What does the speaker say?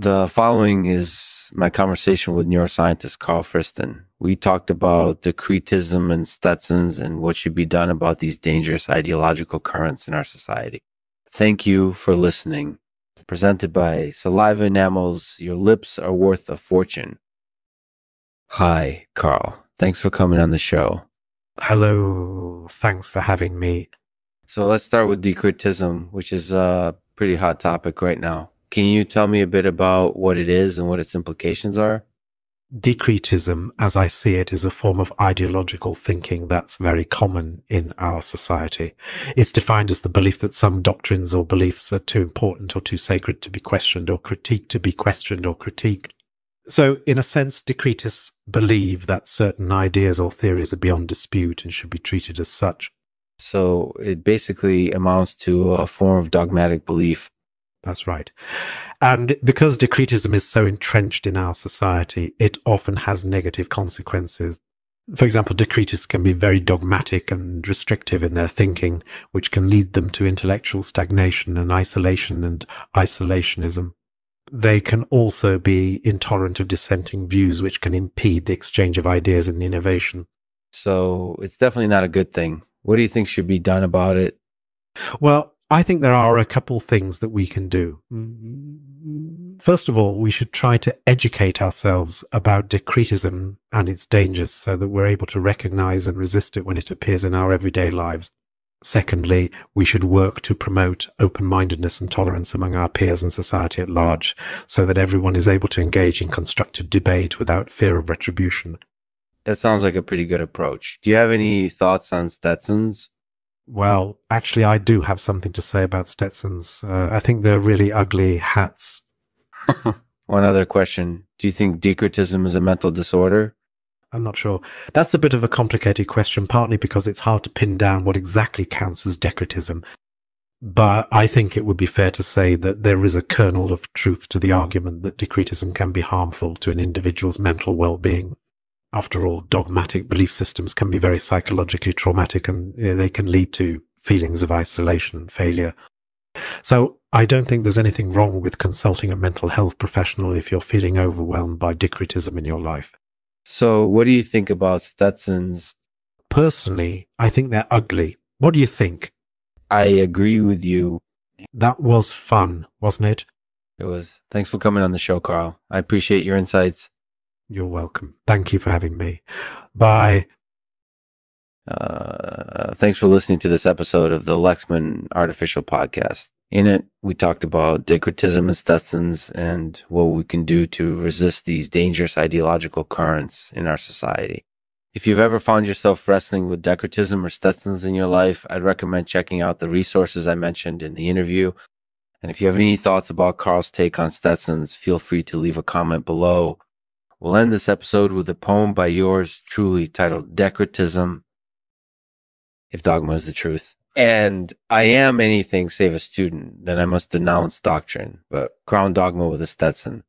The following is my conversation with neuroscientist Karl Friston. We talked about decretism and Stetsons and what should be done about these dangerous ideological currents in our society. Thank you for listening. Presented by Saliva Enamels, Your Lips Are Worth a Fortune. Hi, Karl. Thanks for coming on the show. Hello. Thanks for having me. So let's start with decretism, which is a pretty hot topic right now. Can you tell me a bit about what it is and what its implications are? Decretism, as I see it, is a form of ideological thinking that's very common in our society. It's defined as the belief that some doctrines or beliefs are too important or too sacred to be questioned or critiqued to be questioned or critiqued. So, in a sense, decretists believe that certain ideas or theories are beyond dispute and should be treated as such. So, it basically amounts to a form of dogmatic belief that's right. And because decretism is so entrenched in our society, it often has negative consequences. For example, decretists can be very dogmatic and restrictive in their thinking, which can lead them to intellectual stagnation and isolation and isolationism. They can also be intolerant of dissenting views, which can impede the exchange of ideas and innovation. So it's definitely not a good thing. What do you think should be done about it? Well, I think there are a couple things that we can do. Mm-hmm. First of all, we should try to educate ourselves about decretism and its dangers so that we're able to recognize and resist it when it appears in our everyday lives. Secondly, we should work to promote open-mindedness and tolerance among our peers and society at large so that everyone is able to engage in constructive debate without fear of retribution. That sounds like a pretty good approach. Do you have any thoughts on Stetsons? Well, actually, I do have something to say about Stetsons. Uh, I think they're really ugly hats. One other question. Do you think decretism is a mental disorder? I'm not sure. That's a bit of a complicated question, partly because it's hard to pin down what exactly counts as decretism. But I think it would be fair to say that there is a kernel of truth to the argument that decretism can be harmful to an individual's mental well-being after all, dogmatic belief systems can be very psychologically traumatic and you know, they can lead to feelings of isolation and failure. So I don't think there's anything wrong with consulting a mental health professional if you're feeling overwhelmed by decretism in your life. So what do you think about Stetsons? Personally, I think they're ugly. What do you think? I agree with you. That was fun, wasn't it? It was. Thanks for coming on the show, Karl. I appreciate your insights. You're welcome. Thank you for having me. Bye. Uh, thanks for listening to this episode of the Lexman Artificial Podcast. In it, we talked about decretism and Stetsons and what we can do to resist these dangerous ideological currents in our society. If you've ever found yourself wrestling with decretism or Stetsons in your life, I'd recommend checking out the resources I mentioned in the interview. And if you have any thoughts about Karl's take on Stetsons, feel free to leave a comment below We'll end this episode with a poem by yours truly titled Decretism, if dogma is the truth. And I am anything save a student, then I must denounce doctrine, but crown dogma with a Stetson.